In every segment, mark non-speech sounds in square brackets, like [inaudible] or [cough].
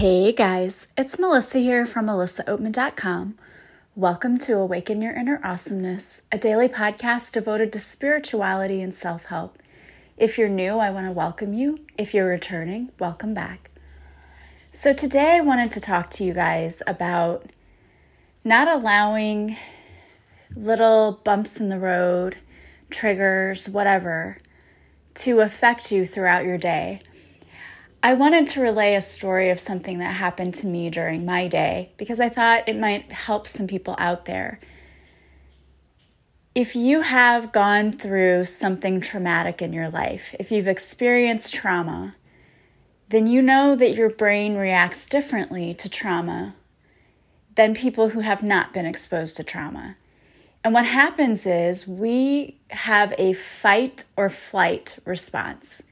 Hey guys, it's Melissa here from melissaoatman.com. Welcome to Awaken Your Inner Awesomeness, a daily podcast devoted to spirituality and self help. If you're new, I want to welcome you. If you're returning, welcome back. So, today I wanted to talk to you guys about not allowing little bumps in the road, triggers, whatever, to affect you throughout your day. I wanted to relay a story of something that happened to me during my day because I thought it might help some people out there. If you have gone through something traumatic in your life, if you've experienced trauma, then you know that your brain reacts differently to trauma than people who have not been exposed to trauma. And what happens is we have a fight or flight response.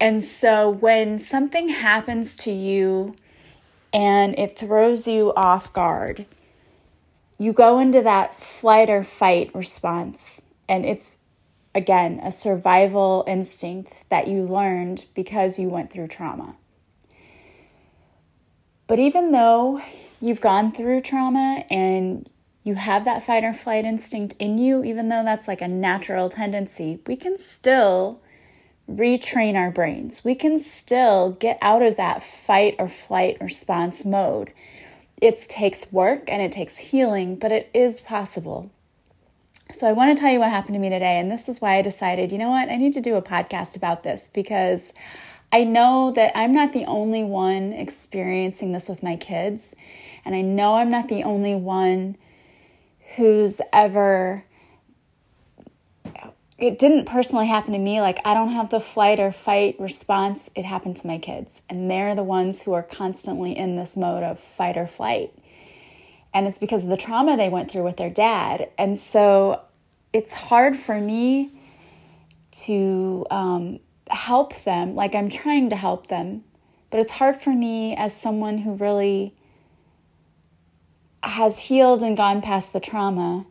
And so when something happens to you and it throws you off guard, you go into that flight or fight response. And it's, again, a survival instinct that you learned because you went through trauma. But even though you've gone through trauma and you have that fight or flight instinct in you, even though that's like a natural tendency, we can still retrain our brains. We can still get out of that fight or flight response mode. It takes work and it takes healing, but it is possible. So, I want to tell you what happened to me today. And this is why I decided, you know what, I need to do a podcast about this because I know that I'm not the only one experiencing this with my kids. And I know I'm not the only one who's ever it didn't personally happen to me. Like, I don't have the flight or fight response. It happened to my kids. And they're the ones who are constantly in this mode of fight or flight. And it's because of the trauma they went through with their dad. And so it's hard for me to um, help them. Like, I'm trying to help them. But it's hard for me as someone who really has healed and gone past the trauma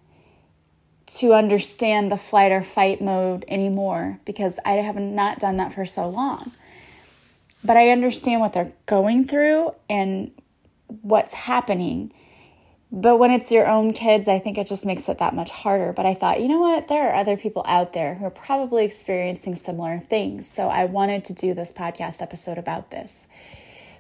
to understand the flight or fight mode anymore because I have not done that for so long. But I understand what they're going through and what's happening. But when it's your own kids, I think it just makes it that much harder. But I thought, you know what? There are other people out there who are probably experiencing similar things. So I wanted to do this podcast episode about this.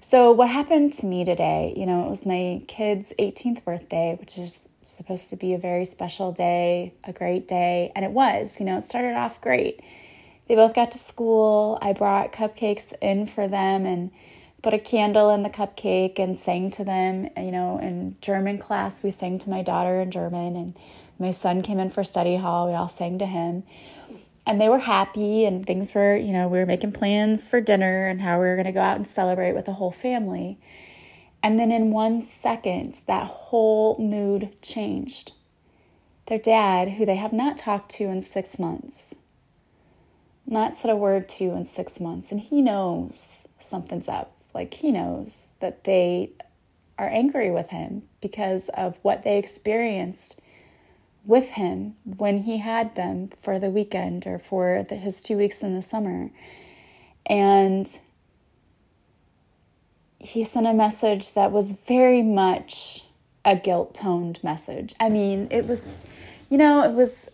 So, what happened to me today, you know, it was my kid's 18th birthday, which is supposed to be a very special day, a great day, and it was. You know, it started off great. They both got to school. I brought cupcakes in for them and put a candle in the cupcake and sang to them. You know, in German class, we sang to my daughter in German, and my son came in for study hall. We all sang to him. And they were happy, and things were, you know, we were making plans for dinner and how we were going to go out and celebrate with the whole family. And then in one second, that whole mood changed. Their dad, who they have not talked to in six months, not said a word to in six months, and he knows something's up. Like he knows that they are angry with him because of what they experienced with him when he had them for the weekend or for the, his two weeks in the summer. And he sent a message that was very much a guilt toned message. I mean, it was, you know, it was,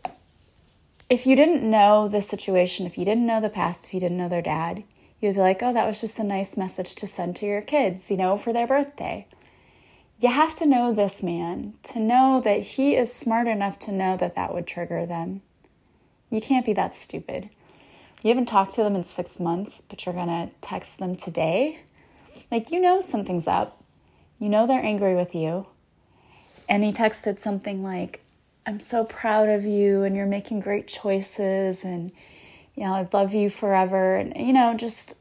if you didn't know the situation, if you didn't know the past, if you didn't know their dad, you'd be like, oh, that was just a nice message to send to your kids, you know, for their birthday. You have to know this man to know that he is smart enough to know that that would trigger them. You can't be that stupid. You haven't talked to them in six months, but you're going to text them today like, you know, something's up. You know, they're angry with you. And he texted something like, I'm so proud of you and you're making great choices and, you know, I love you forever. And, you know, just,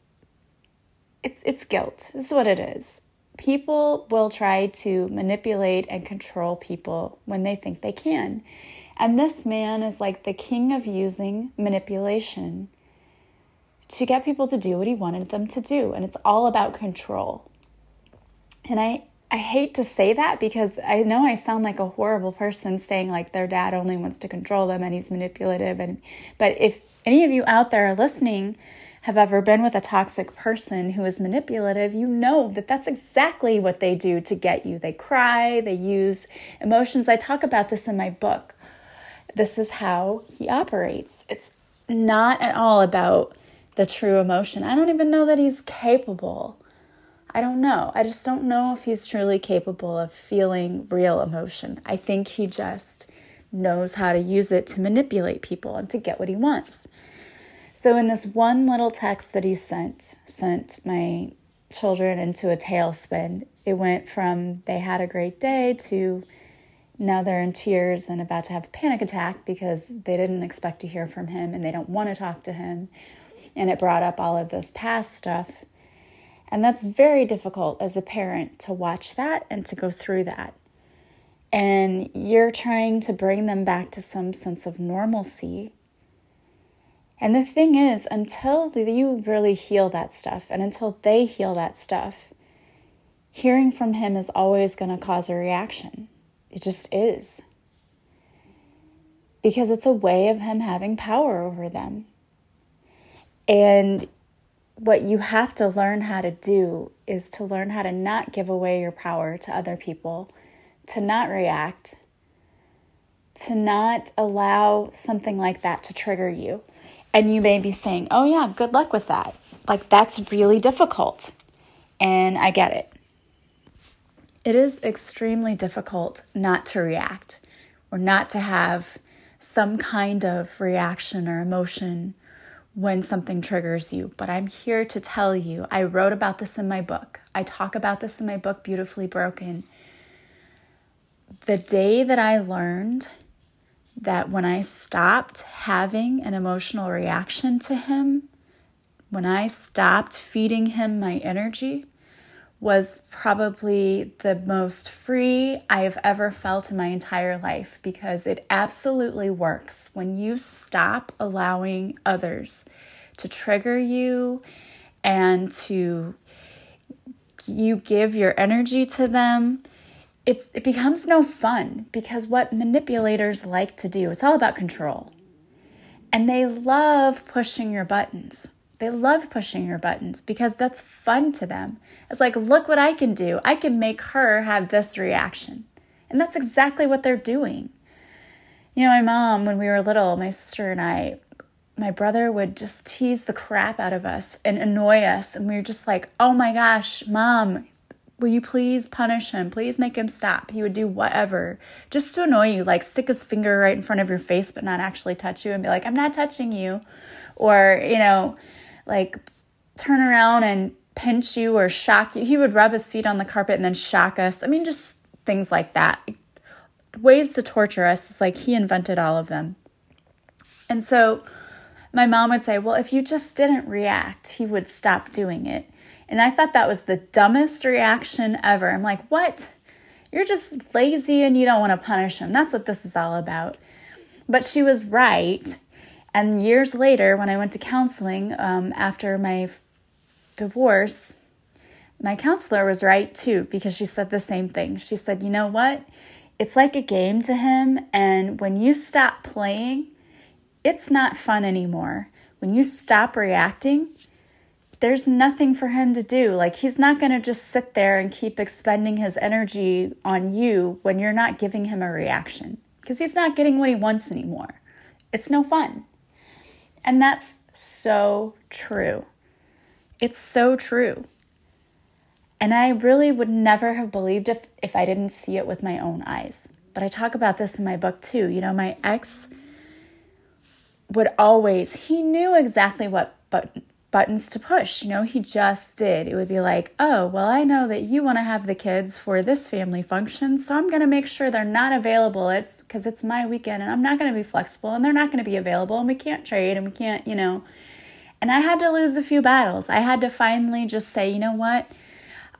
it's, it's guilt. This is what it is. People will try to manipulate and control people when they think they can. And this man is like the king of using manipulation to get people to do what he wanted them to do. And it's all about control. And I, I hate to say that because I know I sound like a horrible person saying like their dad only wants to control them and he's manipulative and but if any of you out there are listening have ever been with a toxic person who is manipulative, you know that that's exactly what they do to get you. They cry, they use emotions. I talk about this in my book. This is how he operates. It's not at all about the true emotion. I don't even know that he's capable. I don't know. I just don't know if he's truly capable of feeling real emotion. I think he just knows how to use it to manipulate people and to get what he wants. So in this one little text that he sent, sent my children into a tailspin. It went from they had a great day to now they're in tears and about to have a panic attack because they didn't expect to hear from him and they don't want to talk to him. And it brought up all of this past stuff. And that's very difficult as a parent to watch that and to go through that. And you're trying to bring them back to some sense of normalcy. And the thing is, until you really heal that stuff and until they heal that stuff, hearing from him is always going to cause a reaction. It just is. Because it's a way of him having power over them. And what you have to learn how to do is to learn how to not give away your power to other people, to not react, to not allow something like that to trigger you. And you may be saying, oh, yeah, good luck with that. Like, that's really difficult. And I get it. It is extremely difficult not to react or not to have some kind of reaction or emotion when something triggers you. But I'm here to tell you, I wrote about this in my book. I talk about this in my book, Beautifully Broken. The day that I learned that when I stopped having an emotional reaction to him, when I stopped feeding him my energy, was probably the most free I have ever felt in my entire life because it absolutely works. When you stop allowing others to trigger you and to you give your energy to them, it's it becomes no fun because what manipulators like to do, it's all about control. And they love pushing your buttons. They love pushing your buttons because that's fun to them. It's like, look what I can do. I can make her have this reaction. And that's exactly what they're doing. You know, my mom, when we were little, my sister and I, my brother would just tease the crap out of us and annoy us. And we were just like, oh my gosh, mom, will you please punish him? Please make him stop. He would do whatever just to annoy you, like stick his finger right in front of your face, but not actually touch you and be like, I'm not touching you. Or, you know, like turn around and pinch you or shock you. He would rub his feet on the carpet and then shock us. I mean, just things like that. Ways to torture us. It's like he invented all of them. And so my mom would say, Well, if you just didn't react, he would stop doing it. And I thought that was the dumbest reaction ever. I'm like, What? You're just lazy and you don't want to punish him. That's what this is all about. But she was right. And years later, when I went to counseling um, after my divorce, my counselor was right too, because she said the same thing. She said, You know what? It's like a game to him. And when you stop playing, it's not fun anymore. When you stop reacting, there's nothing for him to do. Like, he's not going to just sit there and keep expending his energy on you when you're not giving him a reaction because he's not getting what he wants anymore. It's no fun. And that's so true. It's so true. And I really would never have believed if, if I didn't see it with my own eyes. But I talk about this in my book too. You know, my ex would always, he knew exactly what but buttons to push. You know, he just did. It would be like, oh, well, I know that you want to have the kids for this family function, so I'm going to make sure they're not available. It's because it's my weekend and I'm not going to be flexible and they're not going to be available and we can't trade and we can't, you know. And I had to lose a few battles. I had to finally just say, you know what?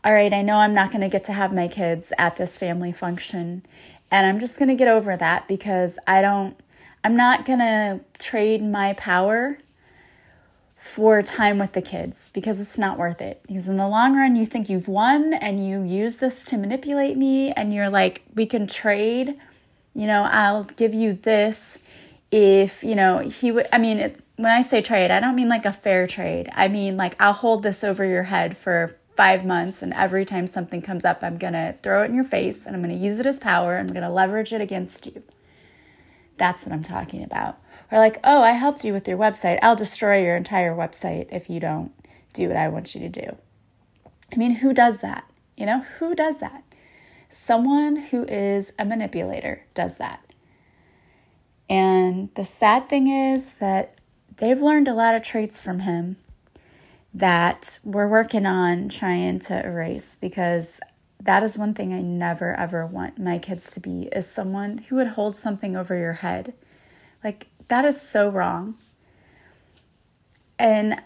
All right, I know I'm not going to get to have my kids at this family function. And I'm just going to get over that because I don't, I'm not going to trade my power for time with the kids because it's not worth it. Because in the long run, you think you've won and you use this to manipulate me, and you're like, we can trade. You know, I'll give you this if, you know, he would. I mean, it, when I say trade, I don't mean like a fair trade. I mean like I'll hold this over your head for five months, and every time something comes up, I'm gonna throw it in your face and I'm gonna use it as power. I'm gonna leverage it against you. That's what I'm talking about. Or like, oh, I helped you with your website. I'll destroy your entire website if you don't do what I want you to do. I mean, who does that? You know, who does that? Someone who is a manipulator does that. And the sad thing is that they've learned a lot of traits from him that we're working on trying to erase because that is one thing I never ever want my kids to be is someone who would hold something over your head. Like that is so wrong. And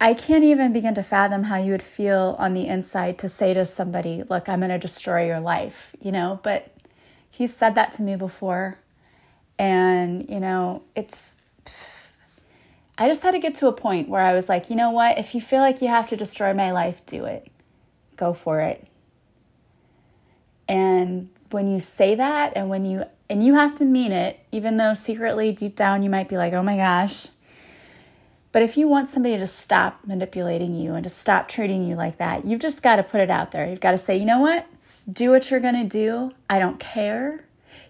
I can't even begin to fathom how you would feel on the inside to say to somebody, Look, I'm going to destroy your life, you know? But he said that to me before. And, you know, it's, I just had to get to a point where I was like, you know what? If you feel like you have to destroy my life, do it. Go for it. And when you say that and when you, and you have to mean it, even though secretly deep down you might be like, oh my gosh. But if you want somebody to stop manipulating you and to stop treating you like that, you've just got to put it out there. You've got to say, you know what? Do what you're going to do. I don't care.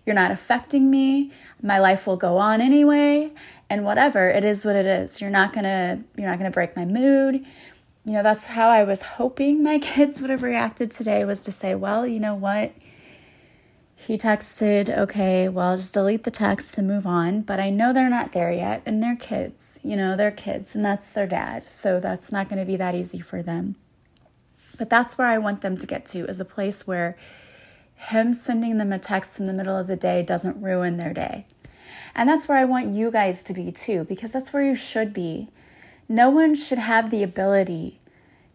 You're not affecting me. My life will go on anyway. And whatever, it is what it is. You're not going to you're not going to break my mood. You know, that's how I was hoping my [laughs] kids would have reacted today was to say, "Well, you know what? He texted, okay, well, just delete the text and move on. But I know they're not there yet, and they're kids. You know, they're kids, and that's their dad. So that's not going to be that easy for them. But that's where I want them to get to is a place where him sending them a text in the middle of the day doesn't ruin their day. And that's where I want you guys to be too, because that's where you should be. No one should have the ability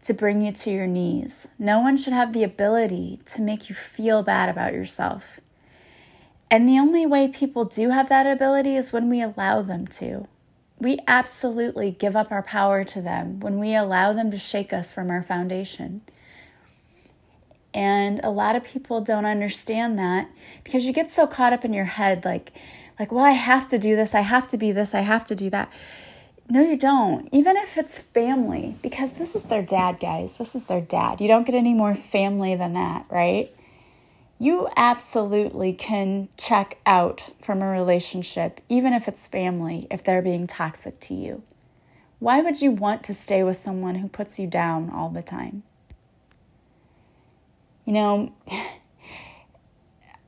to bring you to your knees. No one should have the ability to make you feel bad about yourself. And the only way people do have that ability is when we allow them to. We absolutely give up our power to them when we allow them to shake us from our foundation. And a lot of people don't understand that because you get so caught up in your head like like well I have to do this, I have to be this, I have to do that. No, you don't. Even if it's family, because this is their dad, guys. This is their dad. You don't get any more family than that, right? You absolutely can check out from a relationship, even if it's family, if they're being toxic to you. Why would you want to stay with someone who puts you down all the time? You know, [sighs]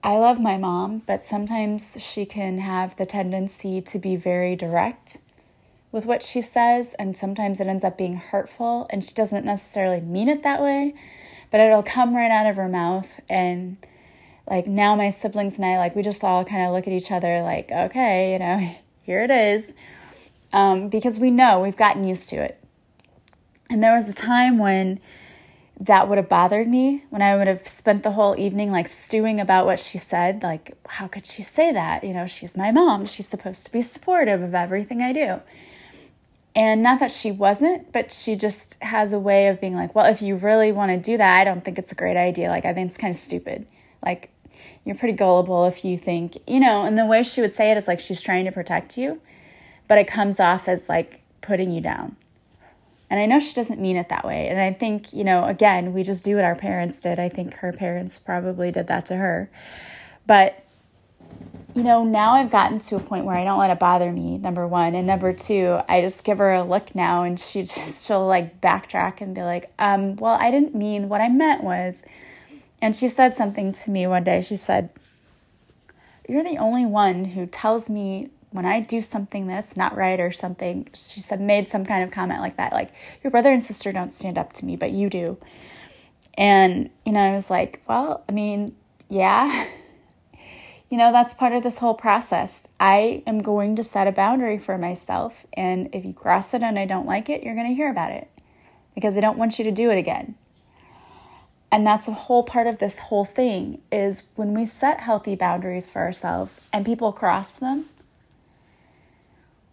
I love my mom, but sometimes she can have the tendency to be very direct with what she says, and sometimes it ends up being hurtful, and she doesn't necessarily mean it that way, but it'll come right out of her mouth. And like now, my siblings and I, like, we just all kind of look at each other like, okay, you know, [laughs] here it is. Um, because we know we've gotten used to it. And there was a time when that would have bothered me when I would have spent the whole evening like stewing about what she said. Like, how could she say that? You know, she's my mom. She's supposed to be supportive of everything I do. And not that she wasn't, but she just has a way of being like, well, if you really want to do that, I don't think it's a great idea. Like, I think it's kind of stupid. Like, you're pretty gullible if you think, you know, and the way she would say it is like she's trying to protect you, but it comes off as like putting you down. And I know she doesn't mean it that way. And I think, you know, again, we just do what our parents did. I think her parents probably did that to her. But you know, now I've gotten to a point where I don't let it bother me, number one. And number two, I just give her a look now and she [laughs] just, she'll like backtrack and be like, um, well, I didn't mean what I meant was. And she said something to me one day. She said, You're the only one who tells me when I do something that's not right or something. She said, made some kind of comment like that. Like, your brother and sister don't stand up to me, but you do. And, you know, I was like, Well, I mean, yeah. [laughs] you know, that's part of this whole process. I am going to set a boundary for myself. And if you cross it and I don't like it, you're going to hear about it because I don't want you to do it again. And that's a whole part of this whole thing is when we set healthy boundaries for ourselves and people cross them,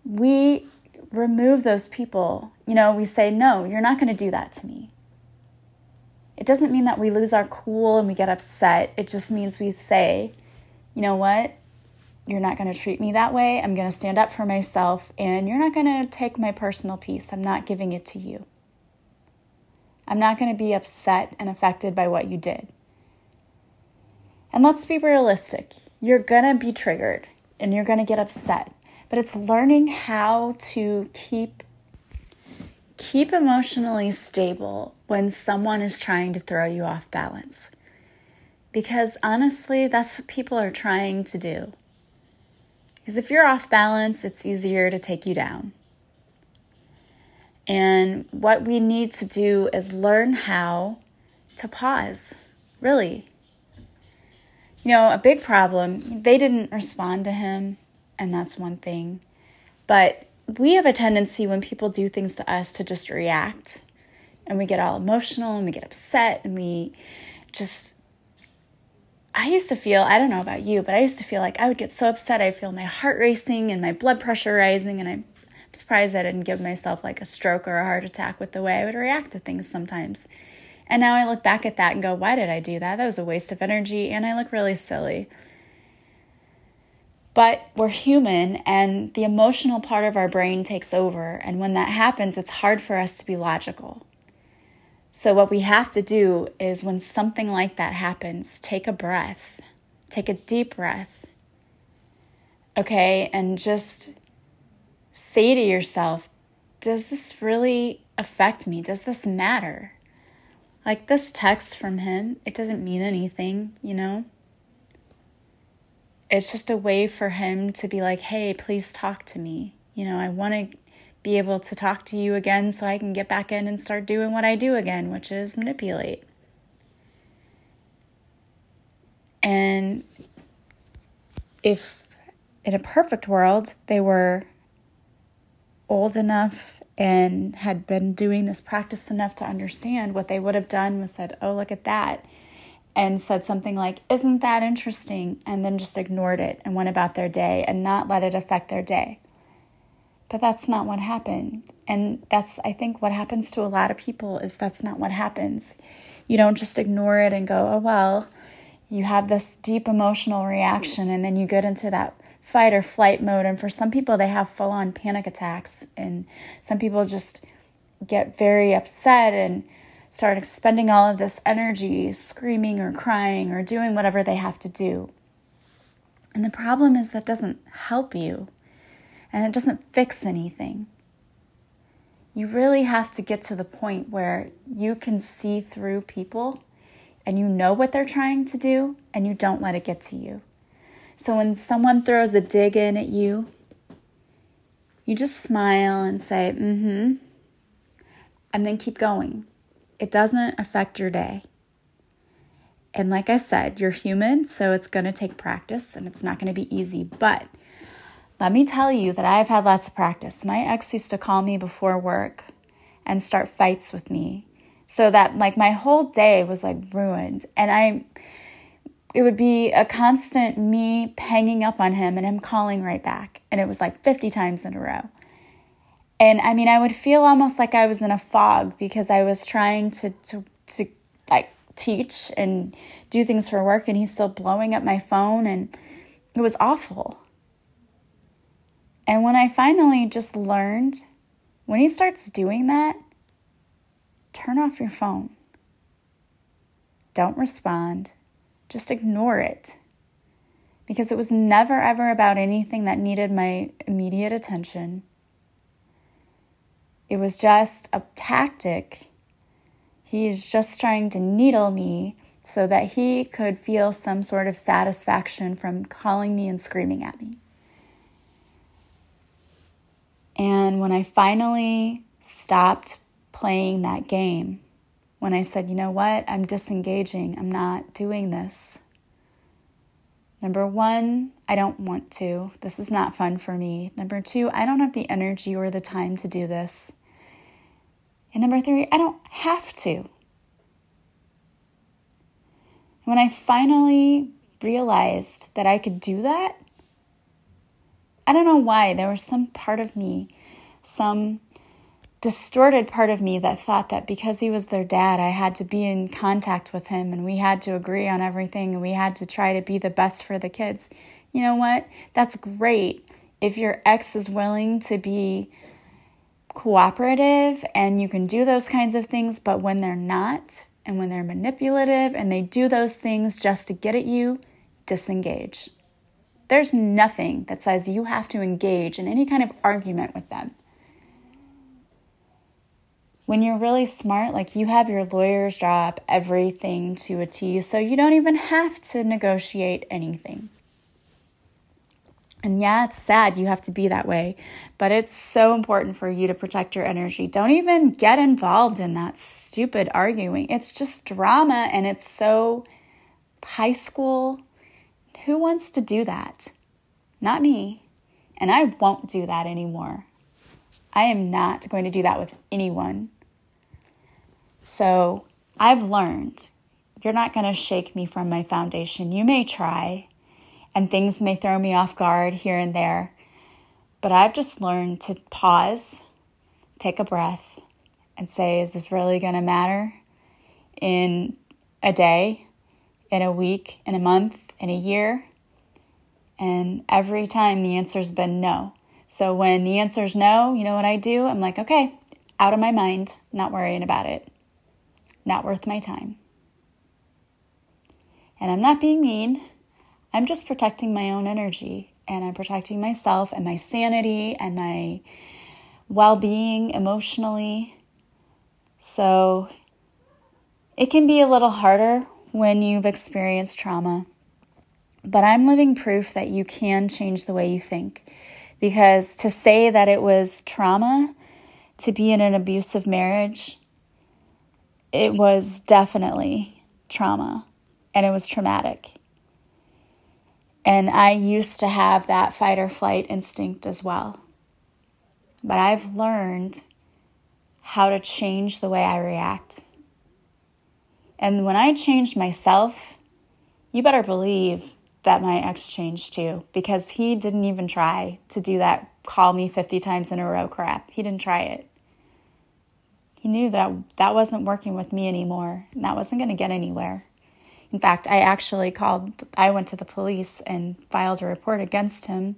we remove those people. You know, we say, no, you're not going to do that to me. It doesn't mean that we lose our cool and we get upset. It just means we say, you know what? you're not going to treat me that way. I'm going to stand up for myself, and you're not going to take my personal peace. I'm not giving it to you. I'm not going to be upset and affected by what you did. And let's be realistic. You're going to be triggered and you're going to get upset. But it's learning how to keep keep emotionally stable when someone is trying to throw you off balance. Because honestly, that's what people are trying to do. Because if you're off balance, it's easier to take you down. And what we need to do is learn how to pause, really. You know, a big problem, they didn't respond to him, and that's one thing. But we have a tendency when people do things to us to just react and we get all emotional and we get upset and we just I used to feel, I don't know about you, but I used to feel like I would get so upset. I feel my heart racing and my blood pressure rising and I'm surprised I didn't give myself like a stroke or a heart attack with the way I would react to things sometimes. And now I look back at that and go, why did I do that? That was a waste of energy and I look really silly. But we're human and the emotional part of our brain takes over. And when that happens, it's hard for us to be logical. So, what we have to do is when something like that happens, take a breath, take a deep breath, okay, and just say to yourself, Does this really affect me? Does this matter? Like this text from him, it doesn't mean anything, you know? It's just a way for him to be like, hey, please talk to me. You know, I want to be able to talk to you again so I can get back in and start doing what I do again, which is manipulate. And if in a perfect world they were old enough and had been doing this practice enough to understand, what they would have done was said, Oh, look at that. And said something like, Isn't that interesting? And then just ignored it and went about their day and not let it affect their day. But that's not what happened. And that's, I think, what happens to a lot of people is that's not what happens. You don't just ignore it and go, oh, well, you have this deep emotional reaction, and then you get into that fight or flight mode. And for some people, they have full on panic attacks. And some people just get very upset and start expending all of this energy, screaming or crying or doing whatever they have to do. And the problem is that doesn't help you and it doesn't fix anything. You really have to get to the point where you can see through people and you know what they're trying to do and you don't let it get to you. So when someone throws a dig in at you, you just smile and say, mm hmm, and then keep going. It doesn't affect your day. And like I said, you're human, so it's going to take practice and it's not going to be easy, but let me tell you that I've had lots of practice. My ex used to call me before work and start fights with me so that like my whole day was like ruined and I it would be a constant me hanging up on him and him calling right back and it was like 50 times in a row. And I mean I would feel almost like I was in a fog because I was trying to to to like teach and do things for work and he's still blowing up my phone and it was awful. And when I finally just learned, when he starts doing that, turn off your phone. Don't respond. Just ignore it. Because it was never ever about anything that needed my immediate attention. It was just a tactic. He's just trying to needle me so that he could feel some sort of satisfaction from calling me and screaming at me. And when I finally stopped playing that game, when I said, you know what, I'm disengaging, I'm not doing this. Number one, I don't want to. This is not fun for me. Number two, I don't have the energy or the time to do this. And number three, I don't have to. When I finally realized that I could do that, I don't know why. There was some part of me, some distorted part of me that thought that because he was their dad, I had to be in contact with him and we had to agree on everything and we had to try to be the best for the kids. You know what? That's great if your ex is willing to be cooperative and you can do those kinds of things, but when they're not, and when they're manipulative and they do those things just to get at you, disengage. There's nothing that says you have to engage in any kind of argument with them. When you're really smart, like you have your lawyers draw up everything to a T, so you don't even have to negotiate anything. And yeah, it's sad you have to be that way, but it's so important for you to protect your energy. Don't even get involved in that stupid arguing. It's just drama and it's so high school. Who wants to do that? Not me. And I won't do that anymore. I am not going to do that with anyone. So I've learned you're not going to shake me from my foundation. You may try, and things may throw me off guard here and there. But I've just learned to pause, take a breath, and say, is this really going to matter in a day, in a week, in a month, in a year? And every time the answer's been no. So when the answer's no, you know what I do? I'm like, okay, out of my mind, not worrying about it. Not worth my time. And I'm not being mean. I'm just protecting my own energy and I'm protecting myself and my sanity and my well being emotionally. So it can be a little harder when you've experienced trauma. But I'm living proof that you can change the way you think. Because to say that it was trauma to be in an abusive marriage, it was definitely trauma and it was traumatic. And I used to have that fight or flight instinct as well. But I've learned how to change the way I react. And when I changed myself, you better believe that my ex changed too, because he didn't even try to do that call me 50 times in a row crap. He didn't try it. He knew that that wasn't working with me anymore, and that wasn't going to get anywhere. In fact, I actually called, I went to the police and filed a report against him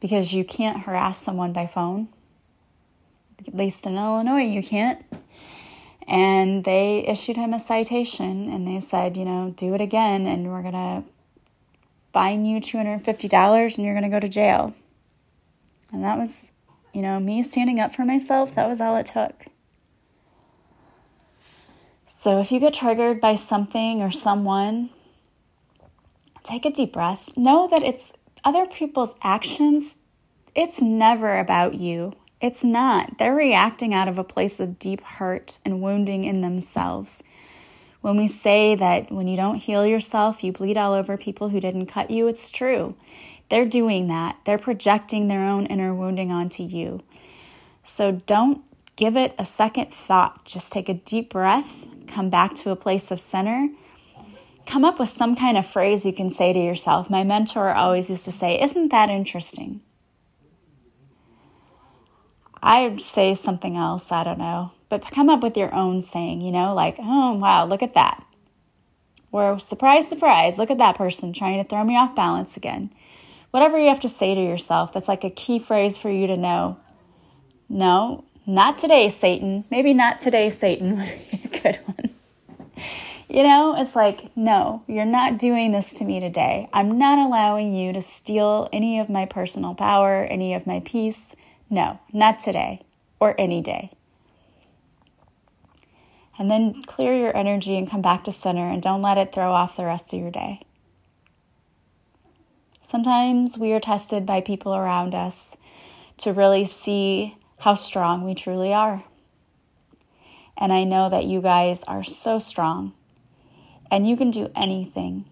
because you can't harass someone by phone. At least in Illinois, you can't. And they issued him a citation and they said, you know, do it again and we're going to fine you $250 and you're going to go to jail. And that was, you know, me standing up for myself. That was all it took. So if you get triggered by something or someone, take a deep breath. Know that it's other people's actions, it's never about you. It's not. They're reacting out of a place of deep hurt and wounding in themselves. When we say that when you don't heal yourself, you bleed all over people who didn't cut you, it's true. They're doing that. They're projecting their own inner wounding onto you. So don't give it a second thought. Just take a deep breath come back to a place of center, come up with some kind of phrase you can say to yourself. My mentor always used to say, Isn't that interesting? I'd say something else, I don't know, but come up with your own saying, you know, like, oh, wow, look at that. Or, surprise, surprise, look at that person trying to throw me off balance again. Whatever you have to say to yourself, that's like a key phrase for you to know. No, not today, Satan. Maybe not today, Satan [laughs] would be a good one. You know, it's like, no, you're not doing this to me today. I'm not allowing you to steal any of my personal power, any of my peace. No, not today or any day. And then clear your energy and come back to center and don't let it throw off the rest of your day. Sometimes we are tested by people around us to really see how strong we truly are. And I know that you guys are so strong and you can do anything.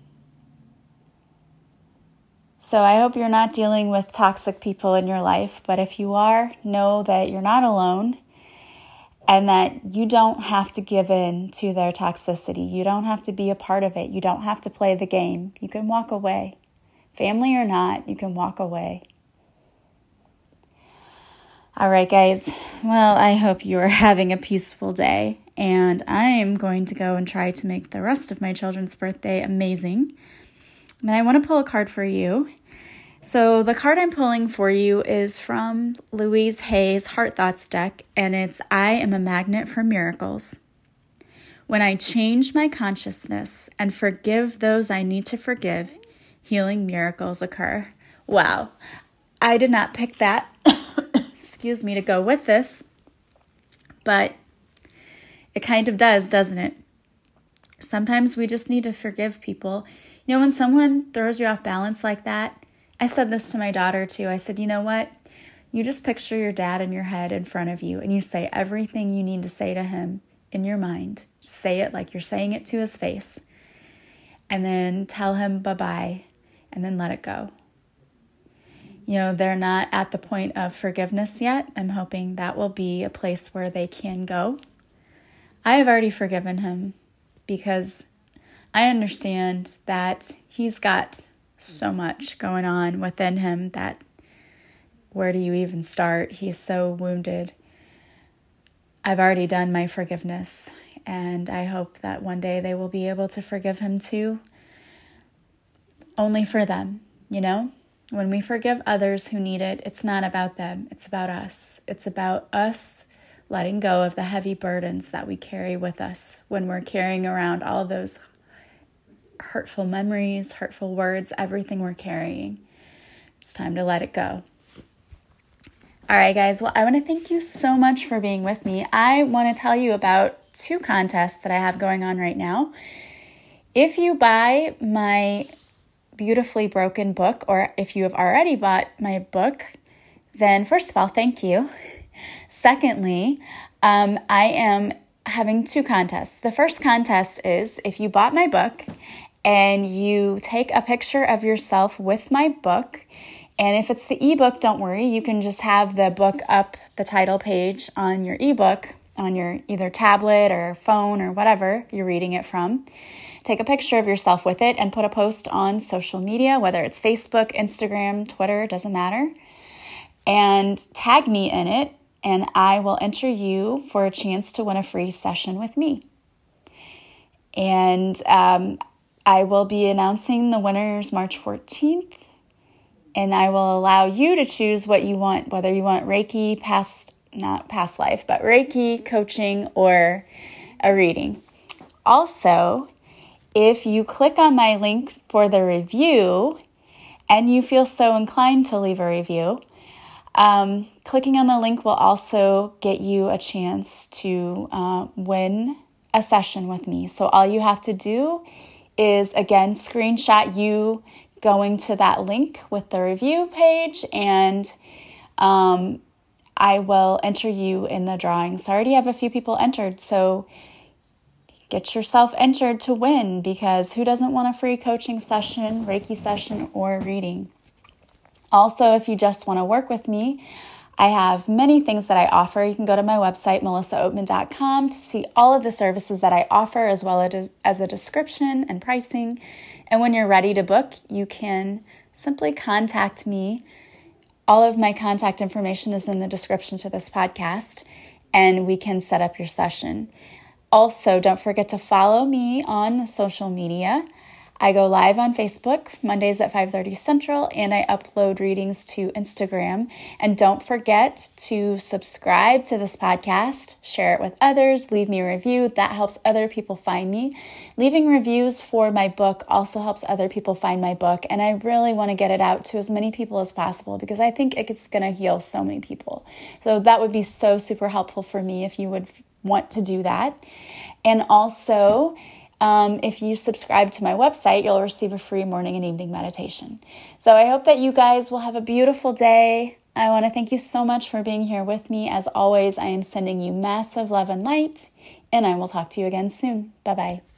So I hope you're not dealing with toxic people in your life, but if you are, know that you're not alone and that you don't have to give in to their toxicity. You don't have to be a part of it. You don't have to play the game. You can walk away. Family or not, you can walk away. All right, guys. Well, I hope you are [laughs] having a peaceful day and I am going to go and try to make the rest of my children's birthday amazing. And I want to pull a card for you. So, the card I'm pulling for you is from Louise Hay's Heart Thoughts deck, and it's I am a magnet for miracles. When I change my consciousness and forgive those I need to forgive, healing miracles occur. Wow, I did not pick that, [coughs] excuse me, to go with this, but it kind of does, doesn't it? Sometimes we just need to forgive people. You know, when someone throws you off balance like that, I said this to my daughter too. I said, you know what? You just picture your dad in your head in front of you and you say everything you need to say to him in your mind. Just say it like you're saying it to his face. And then tell him bye bye and then let it go. You know, they're not at the point of forgiveness yet. I'm hoping that will be a place where they can go. I have already forgiven him because I understand that he's got so much going on within him that where do you even start? He's so wounded. I've already done my forgiveness, and I hope that one day they will be able to forgive him too. Only for them, you know? When we forgive others who need it, it's not about them, it's about us. It's about us letting go of the heavy burdens that we carry with us when we're carrying around all those hurtful memories, hurtful words, everything we're carrying. It's time to let it go. All right, guys. Well, I want to thank you so much for being with me. I want to tell you about two contests that I have going on right now. If you buy my beautifully broken book, or if you have already bought my book, then first of all, thank you. Secondly, um, I am having two contests. The first contest is if you bought my book and you take a picture of yourself with my book. And if it's the ebook, don't worry, you can just have the book up the title page on your ebook on your either tablet or phone or whatever you're reading it from. Take a picture of yourself with it and put a post on social media, whether it's Facebook, Instagram, Twitter, doesn't matter. And tag me in it, and I will enter you for a chance to win a free session with me. And um, I will be announcing the winners March 14th, and I will allow you to choose what you want, whether you want Reiki, past, not past life, but Reiki, coaching, or a reading. Also, if you click on my link for the review and you feel so inclined to leave a review, um, clicking on the link will also get you a chance to uh, win a session with me. So all you have to do is again screenshot you going to that link with the review page and um, I will enter you in the drawing. So I already have a few people entered, so get yourself entered to win because who doesn't want a free coaching session, Reiki session, or reading? Also, if you just want to work with me, I have many things that I offer. You can go to my website, melissaoatman.com, to see all of the services that I offer, as well as a description and pricing. And when you're ready to book, you can simply contact me. All of my contact information is in the description to this podcast, and we can set up your session. Also, don't forget to follow me on social media. I go live on Facebook Mondays at 5:30 Central and I upload readings to Instagram. And don't forget to subscribe to this podcast, share it with others, leave me a review. That helps other people find me. Leaving reviews for my book also helps other people find my book, and I really want to get it out to as many people as possible because I think it's going to heal so many people. So that would be so super helpful for me if you would want to do that. And also, um, if you subscribe to my website, you'll receive a free morning and evening meditation. So I hope that you guys will have a beautiful day. I want to thank you so much for being here with me. As always, I am sending you massive love and light, and I will talk to you again soon. Bye bye.